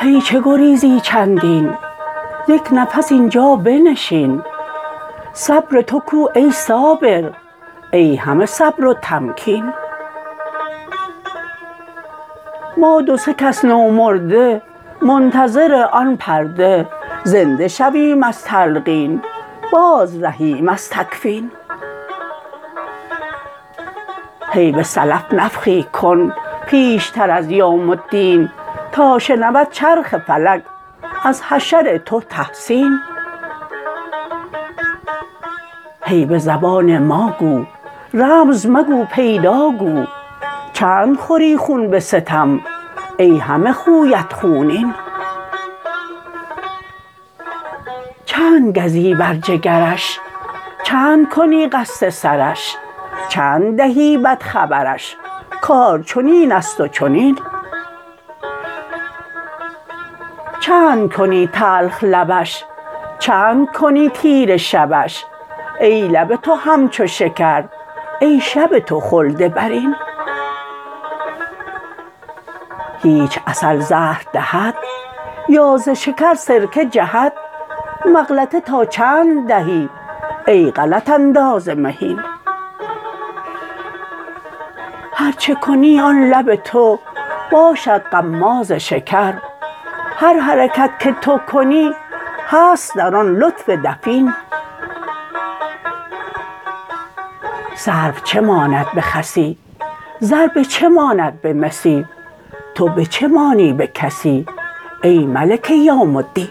هی چه گریزی چندین یک نفس این جا بنشین. صبر تو کو ای صابر ای همه صبر و تمکین. ما دو سه کس نومرده منتظر آن پرده زنده شویم از تلقین بازرهیم از تکفین. هی به سلف نفخی کن پیشتر از یوم الدین تا شنود چرخ فلک از حشر تو تحسین. هی به زبان ما گو رمز مگو پیدا گو. چند خوری خون به ستم ای همه خویت خونین. چند گزی بر جگرش چند کنی قصد سرش چند دهی بد خبرش کار چنین است و چنین. چند کنی تلخ لبش چند کنی تیره شبش ای لب تو همچو شکر ای شب تو خلد برین. هیچ عسل زهر دهد یا ز شکر سرکه جهد مغلطه تا چند دهی ای غلط انداز مهین هر چه کنی آن لب تو باشد غماز شکر هر حرکت که تو کنی هست در آن لطف دفین سرو چه ماند به خسی؟ زر به چه ماند به مسی؟ تو به چه مانی به کسی؟ ای ملک یوم الدین